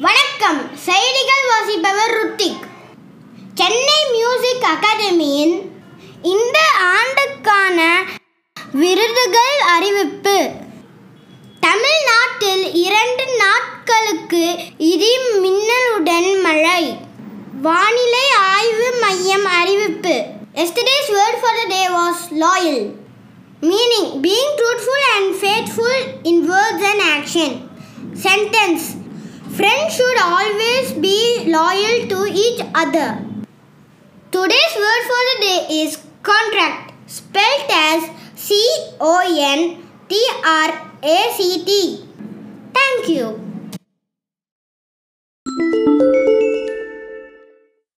வணக்கம். செய்திகள் வாசிப்பவர் ருத்திக். சென்னை மியூசிக் அகாடமியின் இந்த ஆண்டுக்கான விருதுகள் அறிவிப்பு. தமிழ்நாட்டில் இரண்டு நாட்களுக்கு இடி மின்னலுடன் மழை. வானிலை ஆய்வு மையம் அறிவிப்பு. Yesterday's word for the day was loyal. Meaning being truthful and faithful in words and action. Sentence Friends should always be loyal to each other. Today's word for the day is contract, spelled as C O N T R A C T. Thank you.